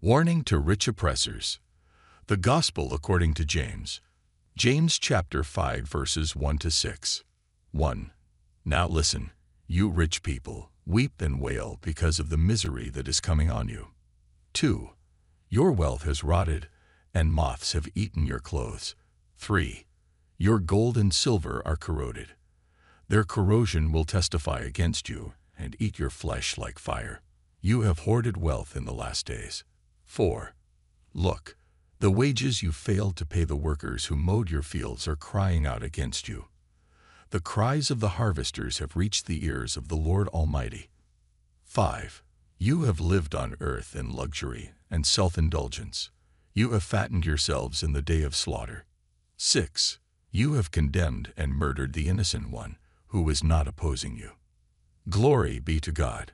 Warning to rich oppressors. The Gospel according to James. James chapter 5 verses 1 to 6. 1. Now listen, you rich people, weep and wail because of the misery that is coming on you. 2. Your wealth has rotted, and moths have eaten your clothes. 3. Your gold and silver are corroded. Their corrosion will testify against you and eat your flesh like fire. You have hoarded wealth in the last days. 4. Look, the wages you failed to pay the workers who mowed your fields are crying out against you. The cries of the harvesters have reached the ears of the Lord Almighty. 5. You have lived on earth in luxury and self-indulgence. You have fattened yourselves in the day of slaughter. 6. You have condemned and murdered the innocent one who was not opposing you. Glory be to God.